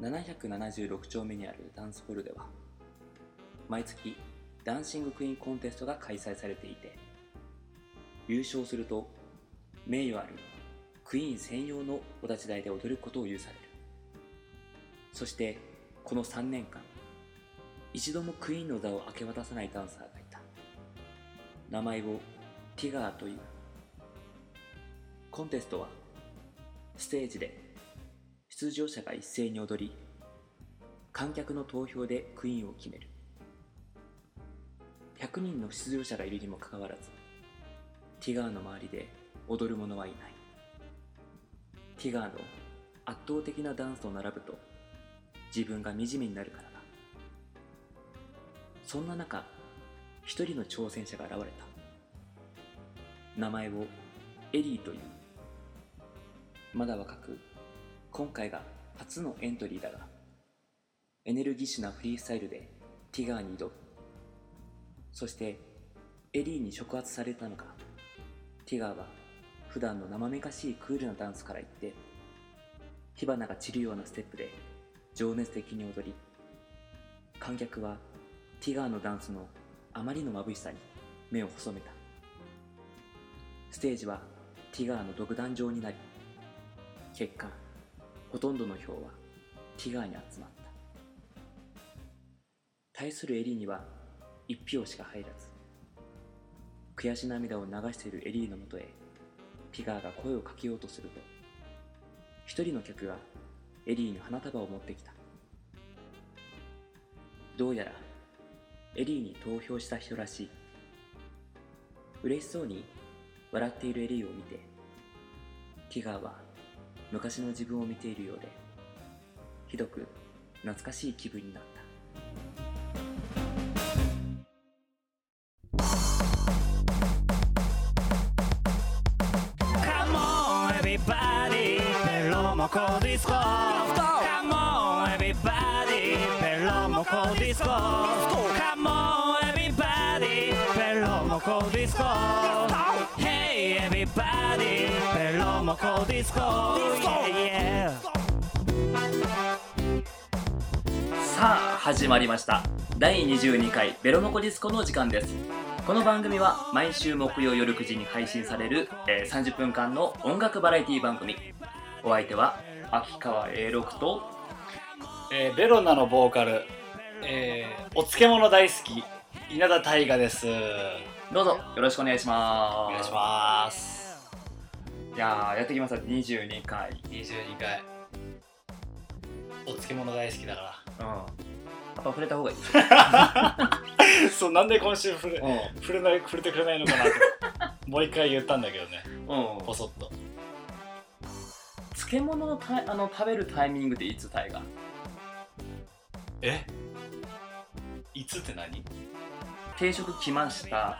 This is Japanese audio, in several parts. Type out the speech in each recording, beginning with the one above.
776丁目にあるダンスホールでは毎月ダンシングクイーンコンテストが開催されていて優勝すると名誉あるクイーン専用のお立ち台で踊ることを許される。そしてこの3年間一度もクイーンの座を明け渡さないダンサーがいた。名前をティガーという。コンテストはステージで出場者が一斉に踊り観客の投票でクイーンを決める。100人の出場者がいるにもかかわらずティガーの周りで踊る者はいない。ティガーの圧倒的なダンスと並ぶと自分が惨めになるからだ。そんな中一人の挑戦者が現れた。名前をエリーという。まだ若く今回が初のエントリーだがエネルギッシュなフリースタイルでティガーに挑む。そしてエリーに触発されたのか。ティガーは普段の生めかしいクールなダンスから言って火花が散るようなステップで情熱的に踊り観客はティガーのダンスのあまりの眩しさに目を細めた。ステージはティガーの独壇場になり結果ほとんどの票はティガーに集まった。対するエリーには一票しか入らず。悔し涙を流しているエリーのもとへティガーが声をかけようとすると一人の客がエリーに花束を持ってきた。どうやらエリーに投票した人らしい。嬉しそうに笑っているエリーを見てティガーは昔の自分を見ているようでひどく懐かしい気分になった。カモンエビバディペロモコディスコディスコ Yeah yeah. さあ始まりました。第22回ベロモコディスコの時間です。この番組は毎週木曜夜9時に配信される、えー30分間の音楽バラエティ番組。お相手は秋川 A6 とえーベロナのボーカル、えーお漬物大好き稲田大我です。どうぞよろしくお願いします。お願いしますいやーやってきました22回。22回。お漬物大好きだかうん。やっぱ触れた方がいい。ら そうなんで今週触れう触れない触れてくれないのかなと。もう一回言ったんだけどね。んうん。ポソッと。漬物のたあの食べるタイミングっていつタイがえ？いつって何？うん定食来ました、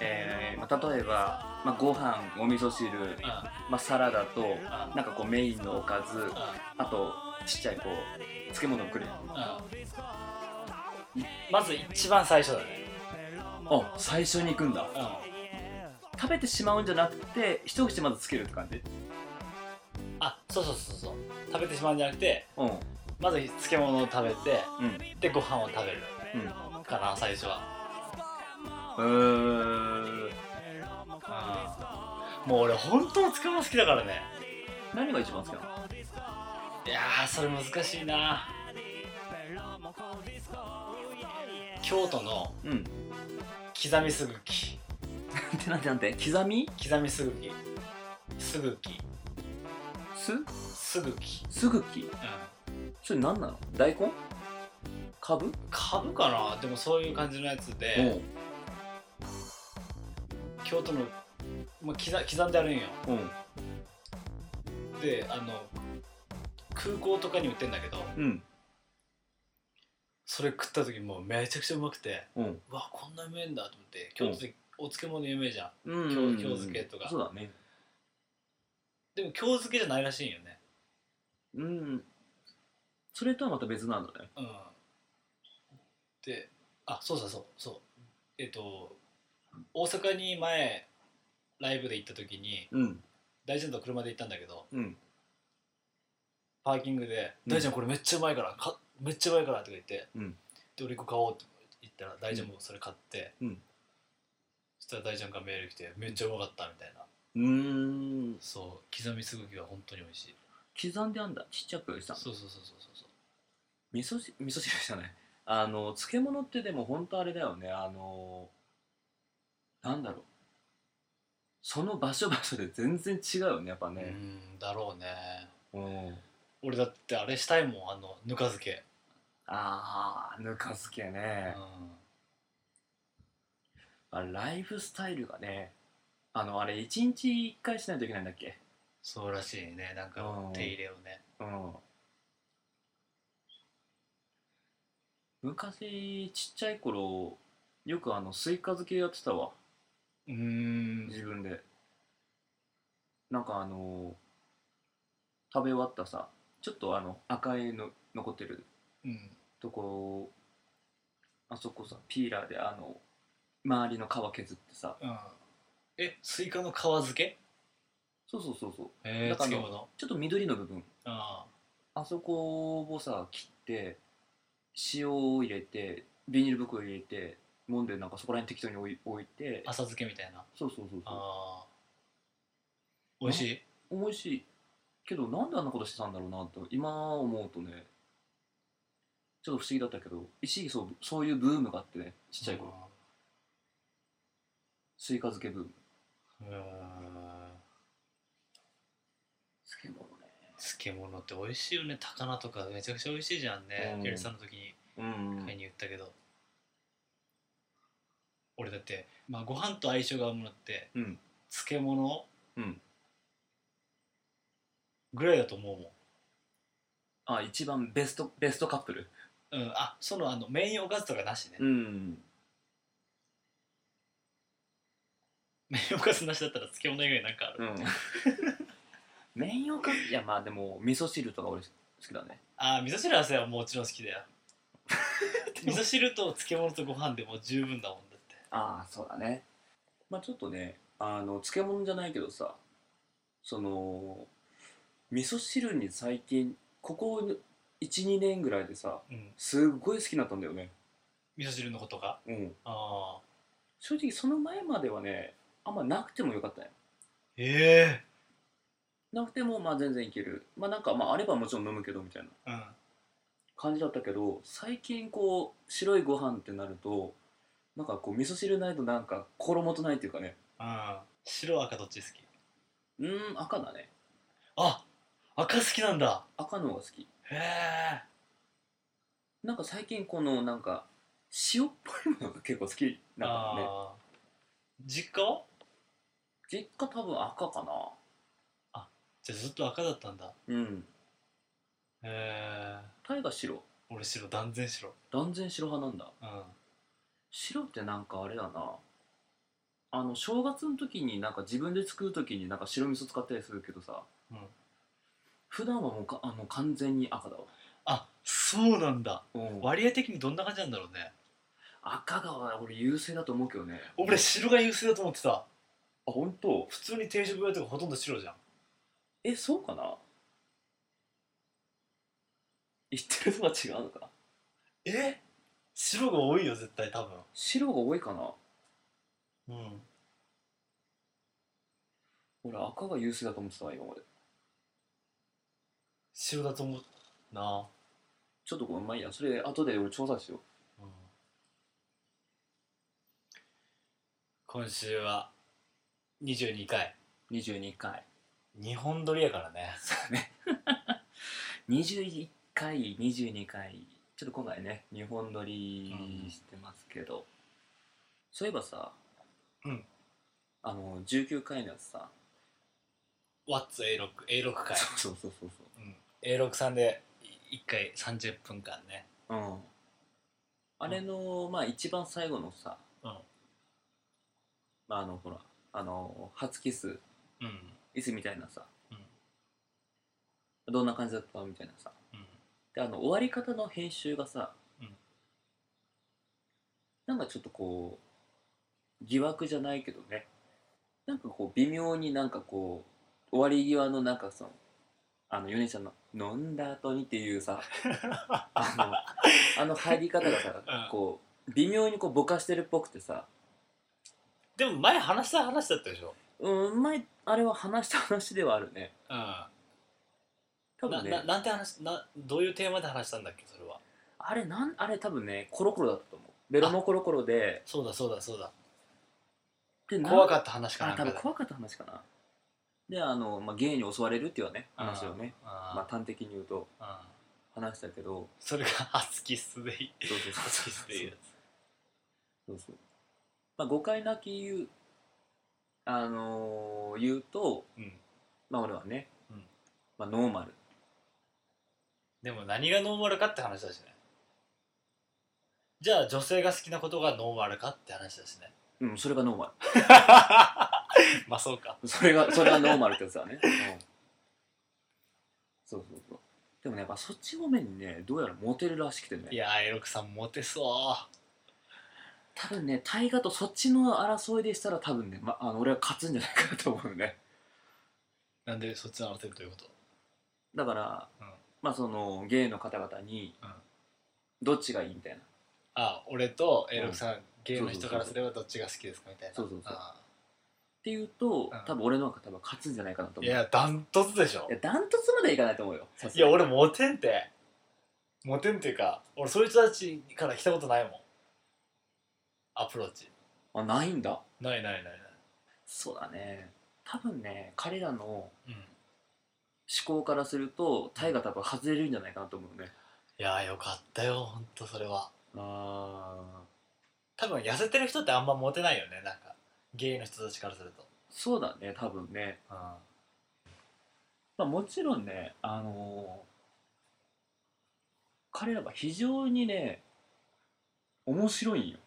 えーまあ、例えば、まあ、ご飯お味噌汁、まあ、サラダとなんかこうメインのおかずあとちっちゃいこう漬物くる。やんうん。まず一番最初だね。あ最初に行くんだ。うん。食べてしまうんじゃなくて一口まずつけるって感じ？あそうそうそうそう。食べてしまうんじゃなくてうん。まず漬物を食べてうん。でご飯を食べるうん。かな最初はうー。んもう俺本当漬物好きだからね。何が一番好きなの？いやーそれ難しいな。京都のうん。刻みすぐき。ってなんてなんて？刻み？刻みすぐき。すぐき。す？すぐき。すぐき？うん。それ何なの？大根？かぶ株かな？でもそういう感じのやつうでん京都の、まあ、刻刻んであるんよ。うん。であの空港とかに売ってんだけどうん。それ食った時もうめちゃくちゃうまくてうん。うわこんなうめえんだと思って京都でお漬物有名じゃん。うん。京京漬けとか。そうだね。でも京漬けじゃないらしいんよね。うん。それとはまた別なんだね。うん。であそうそうそう。そう。えっと大阪に前ライブで行った時にうん。大ちゃんと車で行ったんだけどうん。パーキングで「うん大ちゃんこれめっちゃうまいからかめっちゃうまいから」とか言ってうん。で俺1個買おうって言ったら大ちゃんもそれ買って、うん。そしたら大ちゃんからメール来て「めっちゃうまかった」みたいな。うーん。そう刻みすぐきは本当に美味しい。刻んであんだ。ちっちゃくしたそうそうそうそうそうそう。味噌汁味噌汁じゃない。あの漬物ってでも本当あれだよね。あのなんだろう。その場所場所で全然違うよねやっぱうねんだろうね。うん。俺だってあれしたいもんあのぬか漬け、ああぬか漬けね、うん。あライフスタイルがねあのあれ一日一回しないといけないんだっけ？そうらしいね。なんかうん手入れをね。うん。昔ちっちゃい頃よくあのスイカ漬けやってたわうーん。自分で。なんかあの食べ終わったさちょっとあの赤いの残ってるうん。とこあそこさピーラーであの周りの皮削ってさ。うん。えスイカの皮漬け？そうそうそうそう。えー、だから漬物？ちょっと緑の部分。ああそこをさ切って塩を入れてビニール袋入れて揉んでなんかそこら辺適当に置い置いて。あ浅漬けみたいな。そうそうそうそああ美味しい？う美味しい。けどなんであんなことしてたんだろうなと今思うとねちょっと不思議だったけど一時期そうそういうブームがあってねちっちゃい頃。スイカ漬けブーム。うんうん漬物ね。漬物って美味しいよね。高菜とかめちゃくちゃ美味しいじゃんね。うん。さんの時にうん買いに行ったけど、俺だって、まあ、ご飯と相性が合うものってうん。漬物うん。ぐらいだと思うもん。あ一番ベストベストカップル？うん、あそのあのメインおかずとかなしね、うん。メインおかずなしだったら漬物以外なんかある、うん。メインおかずいやまあでも味噌汁とか俺好きだね。あ味噌汁はさもちろん好きだよ。味噌汁と漬物とご飯でも十分だもんああそうだね。まあちょっとねあの漬物じゃないけどさその味噌汁に最近ここ12年ぐらいでさうん。すっごい好きになったんだよね。味噌汁のことが？うん。ああ正直その前まではねあんまなくてもよかったよええなくてもまあ全然いける。まあなんかまああればもちろん飲むけどみたいなうん。感じだったけど最近こう白いご飯ってなるとなんかこう味噌汁ないとなんか心もとないっていうかね。うん白赤どっち好き？うーん赤だね。あ赤好きなんだ。赤の方が好き。へえなんか最近このなんか塩っぽいものが結構好きなんかね。ああ実家は？実家多分赤かな。じゃあずっと赤だったんだ。うん。へえタイが白。俺白断然白。断然白派なんだ。うん白ってなんかあれだな。あの正月の時になんか自分で作る時になんか白味噌使ったりするけどさ。うん。普段はもうかあの完全に赤だわ、あそうなんだ。うん、割合的にどんな感じなんだろうね。赤が俺優勢だと思うけどね。俺白が優勢だと思ってた。あ本当？普通に定食屋とかほとんど白じゃん。えそうかな？言ってるのは違うのか？え？白が多いよ絶対多分。白が多いかな？うん。俺赤が優勢だと思ってたわ今まで。白だと思うな。ちょっとごめんまあいいや。それ後で俺調査しよう。ん。今週は22回。う22回。2本撮りやからね。21 回22回ちょっと今回ね2本撮りしてますけど、そういえばさ、うん。あの19回のやつさ。What'A6A6 回、そうそうそうう。ん、A6 さんで1回30分間ね。そううん。あれの、まあ一番最後のさ、うん。まあ、あのほらあの初キスうん。いつみたいなさ。うん。どんな感じだった？みたいなさ。うんであの終わり方の編集がさ、うん。なんかちょっとこう疑惑じゃないけどね。なんかこう微妙になんかこう終わり際のなんかそのあの米ちゃんの「飲んだ後に」っていうさ あのあの入り方がさ、うん。こう微妙にこうぼかしてるっぽくてさ。でも前話した話だったでしょ？うん前あれは話した話ではあるね。うん多分ね。なななんて話などういうテーマで話したんだっけそれは。あれなんあれ多分ねコロコロだったと思う。ベロもコロコロで。そうだそうだそうだ。でな怖かった話かなあんかで。多分怖かった話かな。であの、まあ、ゲイに襲われるっていうね話をね。あまあ端的に言うとあ話したけど。それが初キスでいい。そうそうそう。初キスでいいやつ。そうそう。まあ誤解なき言うあのー言うとうん。まあ俺はね、うん。まあノーマルでも何がノーマルかって話だしね。じゃあ女性が好きなことがノーマルかって話だしね。うんそれがノーマ まあそうか。ルそれがそれがノーマルってやつだね、うん、そうそうそう。でもねやっぱそっち方面にねどうやらモテるらしくてね。いやーエロクさんモテそ多分ね大河とそっちの争いでしたら多分ね、ま、あの俺は勝つんじゃないかなと思うね。うなんでそっちのモテるということ？だから、うんまあそのゲイの方々にうん。どっちがいいみたいな。あ俺とエロクさん、ゲイの人からすればどっちが好きですかみたいな。そうそうそうあっていうと、うん。多分俺の方が多分勝つんじゃないかなとーい思う。やダントツでしょ。いやダントツまではいかないと思うよ。さすいがに。や俺モテんって。モテんっていうか俺そういう人たちから来たことないもん。アプローチ。あないんだ。ないないないない。そうだね。多分ね彼らの思うん考からするとタイが多分外れるんじゃないかなと思うね。いやーよかったよほんとそれは。ああ多分痩せてる人ってあんまモテないよねなんか。ゲイの人たちからすると。そうだね多分ね、うん。まあ、もちろんねあのー彼らは非常にね面白いんよ。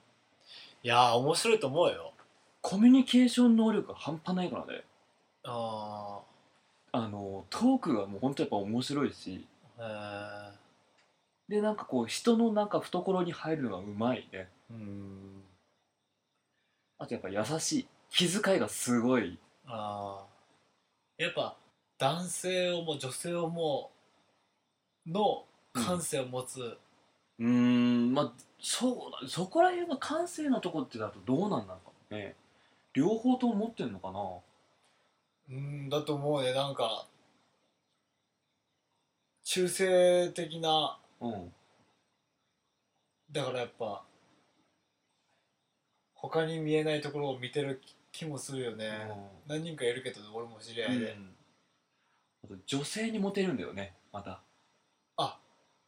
いやー面白いと思うよ。コミュニケーション能力が半端ないからね。ああのトークがもう本当やっぱ面白いし。あへでなんかこう人のなんか懐に入るのがうまいね。えうん。あとやっぱ優しい。気遣いがすごい。ああやっぱ男性をも女性をもの感性を持つ、うーん。まあそうだ。そこら辺の感性のとこってだとどうなんなのかもね。両方とも持ってんのかなうんだと思うね。なんか中性的なうん。だからやっぱ他に見えないところを見てる気もするよね、何人かいるけど俺も知り合いで、うん。あと女性にモテるんだよねまた。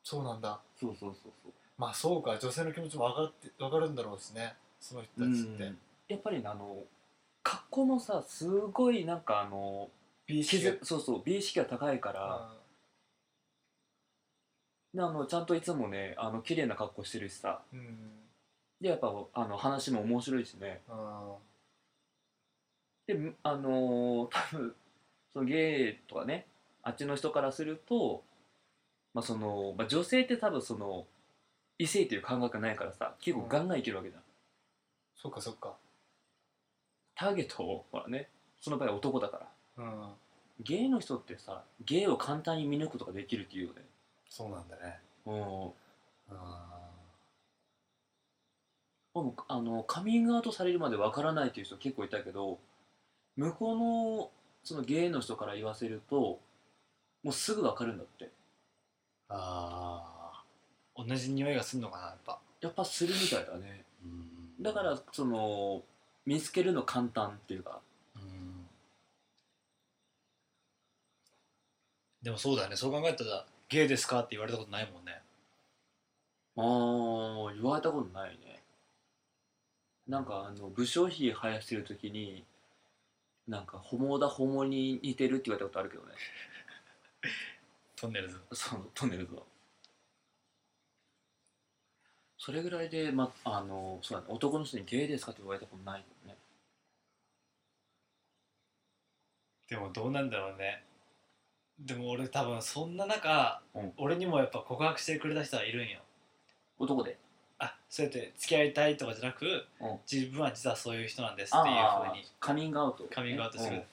そうなんだ。そうそうそうそう。まあそうか。女性の気持ちも分かって分かるんだろうしね。その人たちって、うん。やっぱりねあの格好もさすごいなんかあの美意識が。気づそうそう美意識が高いから、であのちゃんといつもねあの綺麗な格好してるしさ。うん。うんでやっぱあの話も面白いしね。うんであのー多分そのゲイとかねあっちの人からすると、まあそのまあ、女性って多分その異性という感覚がないからさ結構ガンガンいけるわけじゃん、そっかそっかターゲットはねその場合男だから。うん。ゲイの人ってさゲイを簡単に見抜くことができるっていうよね。そうなんだね。うん。あもうあのカミングアウトされるまでわからないっていう人結構いたけど向こうのそのゲイの人から言わせるともうすぐわかるんだって。あー。同じ匂いがするのかなやっぱ。やっぱするみたいだね。うん。だからその見つけるの簡単っていうか。うん。でもそうだよね。そう考えたら「ゲイですか?」って言われたことないもんね。ああ言われたことないね。なんかあの武将髭生やしてる時になんかホモだホモに似てるって言われたことあるけどね。トンネルズ。そうトンネルズはそれぐらいで、ま、あのそうだね男の人にゲイですかって言われたことないよね。でもどうなんだろうね。でも俺多分そんな中、うん。俺にもやっぱ告白してくれた人はいるんよ。男で。あそうやって付き合いたいとかじゃなく、うん。自分は実はそういう人なんですっていうふうに。カミングアウト、カミングアウトしてくれる、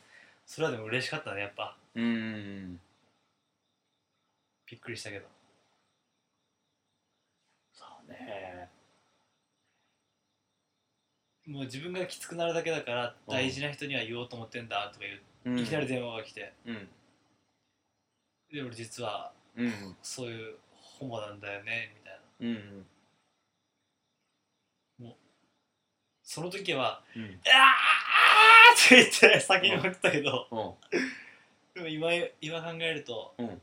それはでも嬉しかったねやっぱ。うんうん。びっくりしたけどそうねもう自分がきつくなるだけだからうん。大事な人には言おうと思ってんだとか言う、うん。いきなり電話が来て。うん。で俺実はうんそういうホモなんだよねみたいな。うんその時はうん「あー!」って言って叫びまくったけどうん。でも今今考えるとうん。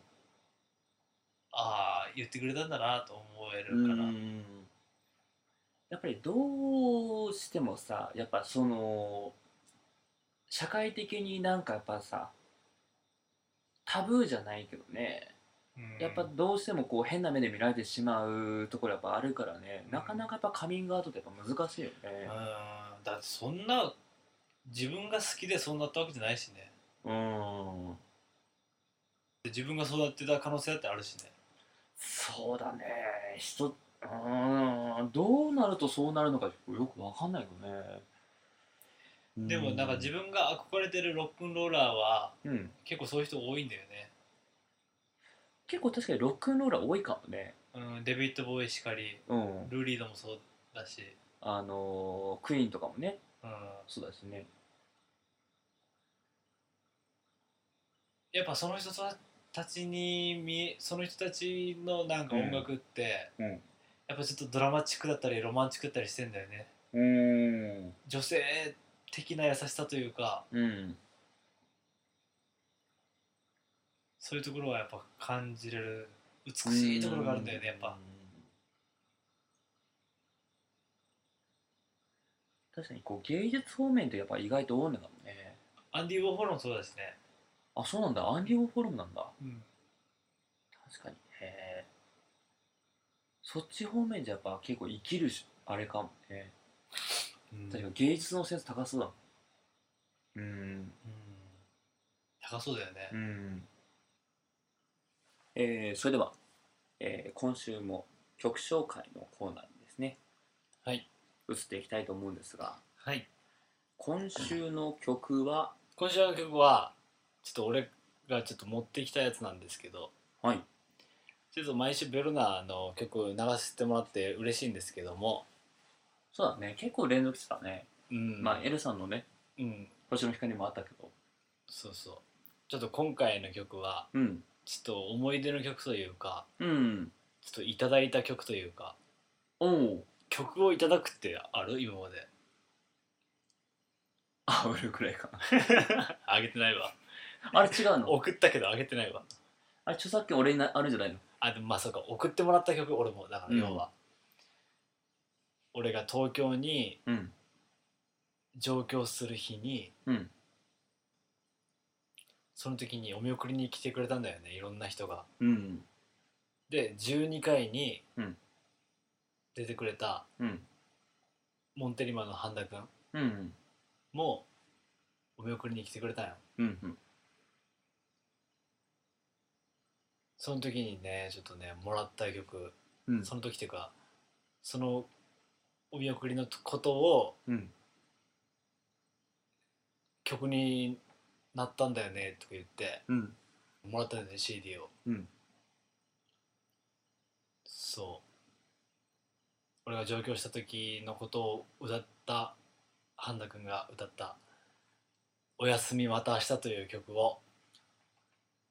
ああ言ってくれたんだなと思えるうから、んやっぱりどうしてもさやっぱその社会的になんかやっぱさタブーじゃないけどね。うん。やっぱどうしてもこう変な目で見られてしまうところやっぱあるからね。なかなかやっぱカミングアウトってやっぱ難しいよね。うん。だってそんな自分が好きでそうなったわけじゃないしね。うん。で自分が育ってた可能性だってあるしね。そうだね。人うんどうなるとそうなるのかよくわかんないよね。でもなんか自分が憧れてるロックンローラーはうん。結構そういう人多いんだよね、結構確かにロックンローラー多いかもね。うん、デビッド・ボーイしかりうん。ルーリードもそうだし、あのークイーンとかもね。うん、そうだしね。やっぱその人たちに見えその人たちのなんか音楽って、うんうんやっぱちょっとドラマチックだったりロマンチックだったりしてんだよね。うん。女性的な優しさというかうんそういうところはやっぱ感じれる美しいところがあるんだよねやっぱ。確かにこう芸術方面ってやっぱ意外と多いのかもね。アンディ・ウォーホルもそうだしね、あそうなんだ。アンディ・ウォーホルムなんだ。うん、確かにそっち方面じゃやっぱ結構生きるしあれかもね。確かに芸術のセンス高そうだもんうん。うん。高そうだよね、うん。えーそれでは、えー今週も曲紹介のコーナーにですねはい。移っていきたいと思うんですがはい。今週の曲は今週の曲はちょっと俺がちょっと持ってきたやつなんですけどはいちょっと毎週ベルナーの曲流してもらって嬉しいんですけども。そうだね。結構連続してたね、うん。まあエルさんのね。うん。星の光もあったけど。そうそう。ちょっと今回の曲はうん。ちょっと思い出の曲というかうん。ちょっといただいた曲というかおお曲をいただくってある？今まで。あ売るくらいかな。あげてないわ。あれ違うの？送ったけどあげてないわ。あれ著作権俺になあるんじゃないの？あでもまあそうか送ってもらった曲俺もだから要は、俺が東京にうん。上京する日にうん。その時にお見送りに来てくれたんだよねいろんな人が。うん。で12回にうん。出てくれたうん。モンテリマンの半田君うん。もお見送りに来てくれたんよ。うんうんその時にねちょっとねもらった曲。うん。その時っていうかそのお見送りのことをうん。曲になったんだよねとか言ってうん。もらったんだよね CD を。うん。そう。俺が上京した時のことを歌った半田君が歌った「おやすみまた明日」という曲を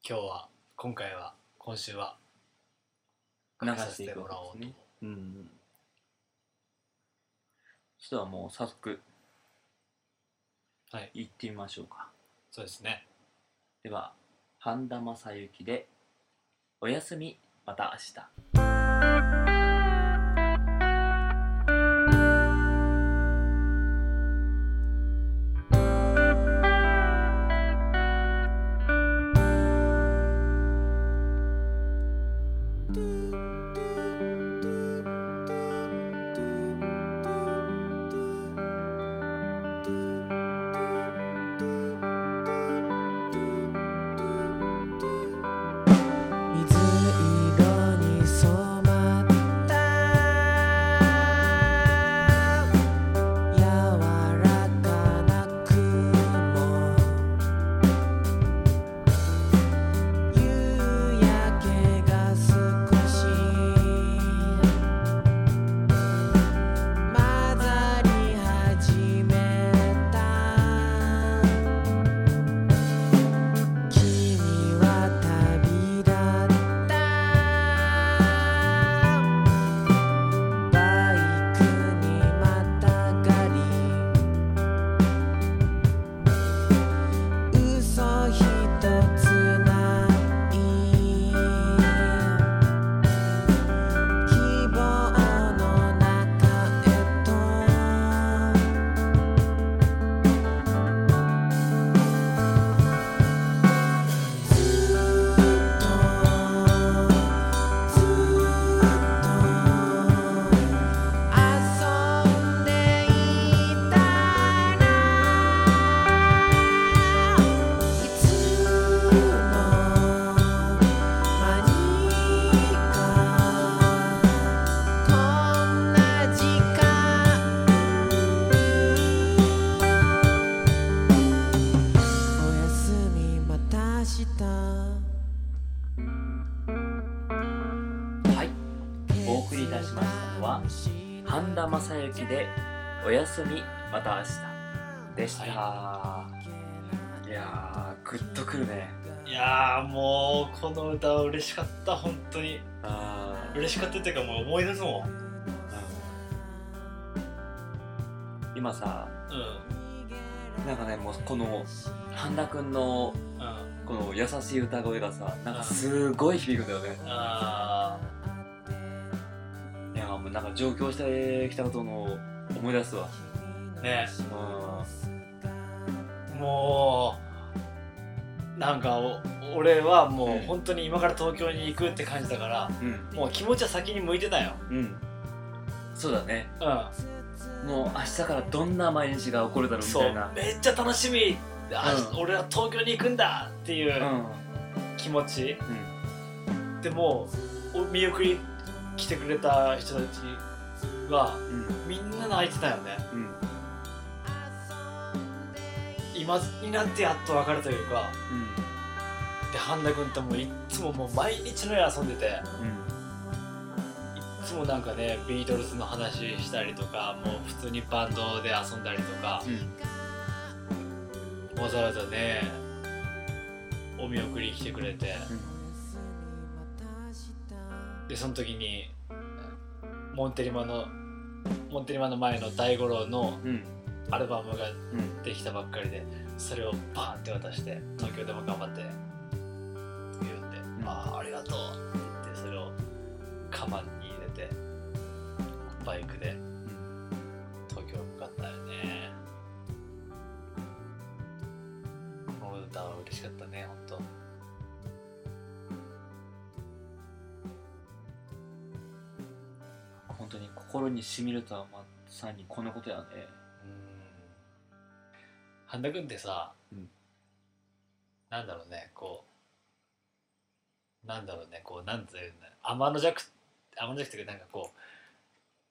今日は今回は今週は流させしてもらおうと、ねうん。それではもう早速はい。行ってみましょうか。そうですね。では半田正幸で「おやすみまた明日」た明日」でした、い、やーグッとくるね。いやーもうこの歌は嬉しかった本当に。あー。嬉しかったっていうかもう思い出すもん。今さうん。なんかねもうこの半田君のうん。この優しい歌声がさなんかすごい響くんだよね。あいやもうなんか上京してきたことの思い出すわ。ーね。うもうなんかお俺はもうん。う本当に今から東京に行くって感じだからん。もう気持ちは先に向いてたよ。うん。うんそうだね。うもう明日からどんな毎日が起こるだろううみたいな。めっちゃ楽しみ。あうん。俺は東京に行くんだっていううん。気持ち。うん。でもお見送り来てくれた人たちはうん。みんな泣いてたよね。うん今になってやっと別れというかうんで半田君ともいっつももう毎日のように遊んでてうんいっつもなんかねビートルズの話したりとかもう普通にバンドで遊んだりとかわざわざねお見送り来てくれてでその時にモンテリマのモンテリマの前の大五郎のうん。アルバムがうん。できたばっかりでそれをバーンって渡して東京でも頑張って言って、ん。ああありがとうって言ってそれをカバンに入れてバイクで東京向かったよね。この歌は嬉しかったね本当本当に心にしみるとはまさにこのことやね。うん半田君ってさ、うん。なんだろうねこうなんだろうねこうなんていうんだ天の弱天の弱っていうかなんかこう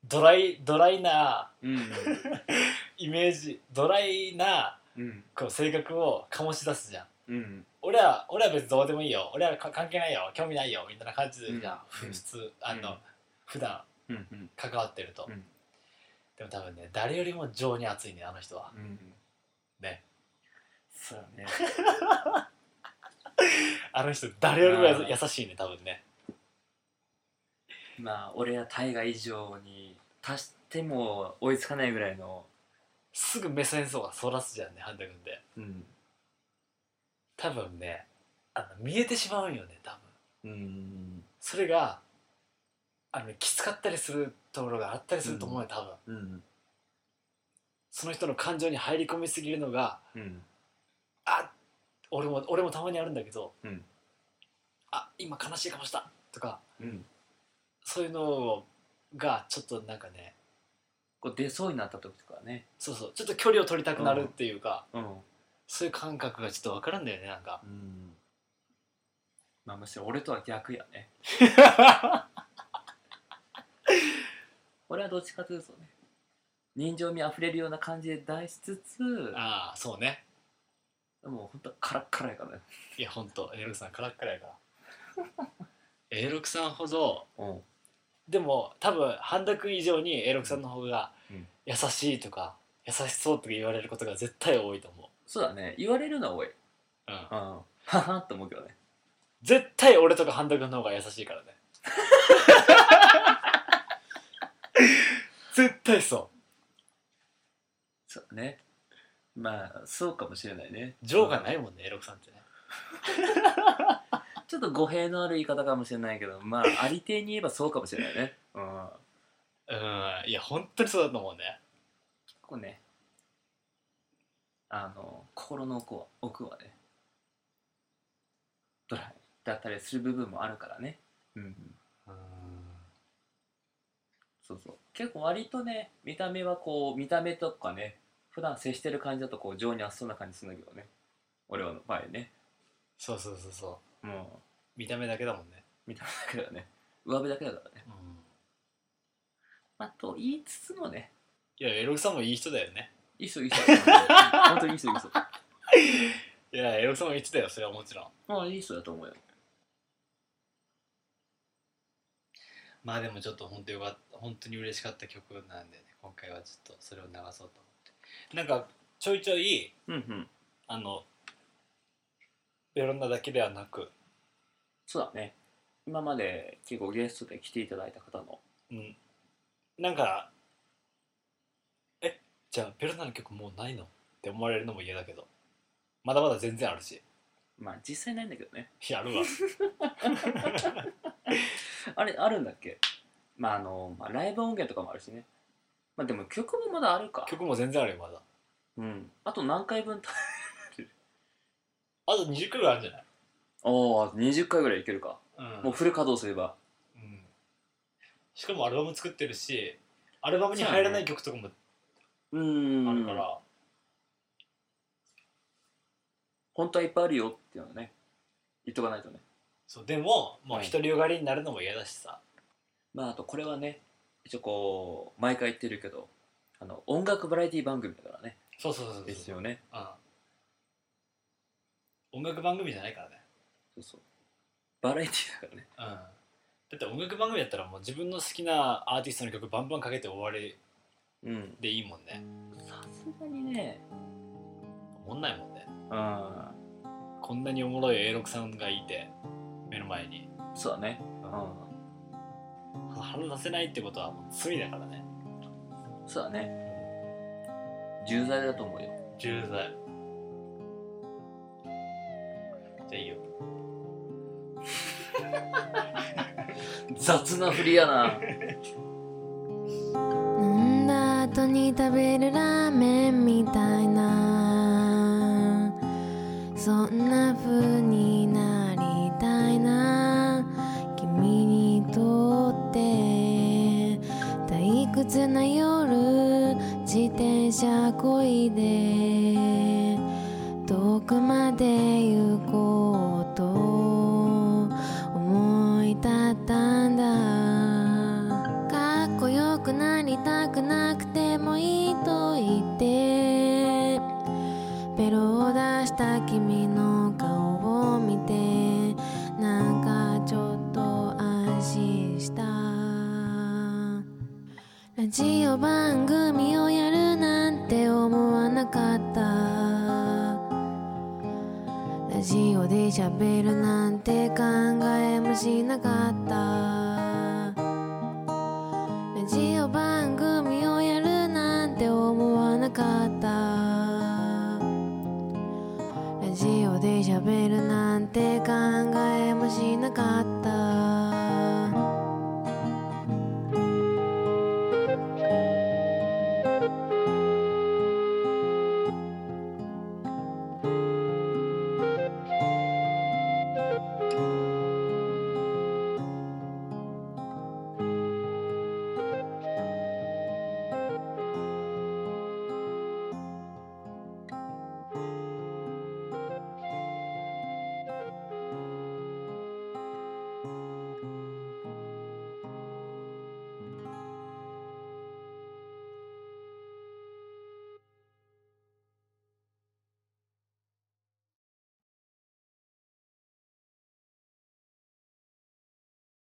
ドライドライなうん イメージドライなうん。こう性格を醸し出すじゃん。うん俺は俺は別にどうでもいいよ。俺はか関係ないよ。興味ないよ。みたいな感じでじゃん、うん。ふ普通あの、うん。普段関わってると、うん。でも多分ね誰よりも情に熱いねあの人は。うんね。そうだね。あの人誰よりも優しいね多分ね。まあ俺は大河以上に足しても追いつかないぐらいのすぐ目線そうがそらすじゃんねハンタ君って。うん。多分ねあの見えてしまうんよね多分。うん。それがあのきつかったりするところがあったりすると思うよ多分。うんその人の感情に入り込みすぎるのがうん。あ俺も俺もたまにあるんだけど、うん。あ今悲しい顔したとかうん。そういうのがちょっとなんかねこう出そうになった時とかね。そうそうちょっと距離を取りたくなるっていうか、うん。そういう感覚がちょっと分からんだよねなんか。うん。まあむしろ俺とは逆やね。俺はどっちかというとね人情味あふれるような感じで出しつつああそうね。もうほんとカラッカラやからね。いやほんと A6 さんカラッカラやから。A6 さんほどうん。でも多分半田君以上に A6 さんの方がうん。優しいとか優しそうとか言われることが絶対多いと思そうだね。言われるのは多い。うん。う、うん、ははって思うけどね。絶対俺とか半田君の方が優しいからね。絶対そそうだね。まあそうかもしれないね。う情がないもんね A6 さんってね。ちょっと語弊のある言い方かもしれないけどまあありていに言えばそうかもしれないね。うん。うんいや本当にそうだと思うね。こうねあの心の奥は奥はねドライだったりする部分もあるからね。うん。うん。そうそう。結構割とね見た目はこう見た目とかね普段接してる感じだとこう情にあっそうな感じするんだけどね。俺はの場合ね。そうそうそうそう。もう見た目だけだもんね。見た目だけだよね。上辺だけだからね。うん。まあと言いつつもね。いや A6 さんもいい人だよね。いい人いい人 本当にいい人いい人。いや A6 さんもいい人だよそれはもちろん。まあいい人だと思うよ。まあでもちょっと本当よかった本当に嬉しかった曲なんでね今回はちょっとそれを流そうとなんかちょいちょいうんうん。あのベロンダだけではなく、そうだね。今まで結構ゲストで来ていただいた方の。うん、なんかえじゃあベロンダの曲もうないの？って思われるのも嫌だけど。まだまだ全然あるし。まあ実際ないんだけどね。やるわ。あれあるんだっけ？まああの、まあ、ライブ音源とかもあるしねまあでも曲もまだあるか。曲も全然あるよまだ。うん。あと何回分た あと20回ぐらいあるんじゃない？おお20回ぐらいいけるか、うん。もうフル稼働すれば。うん。しかもアルバム作ってるしアルバムに入らない曲とかもあるから、本当はいっぱいあるよっていうのはね言っとかないとね。そうでももうはい。独りよがりになるのも嫌だしさ、まああとこれはね一応こう毎回言ってるけどあの音楽バラエティ番組だからね。そうそうそうそう。ですよね。うん、音楽番組じゃないからね、そうそう。バラエティだからね。うん、だって音楽番組やったらもう自分の好きなアーティストの曲バンバンかけて終わりうん。でいいもんね。さすがにね。思んないもんね。うん。こんなにおもろい A6 さんがいて目の前に。そうだね。う腹出せないってことはもう罪だからね。んそうだね。重罪だと思うよ。重罪。じゃあいいよ。雑な振りやな。飲んだ後に食べるラーメンみたいな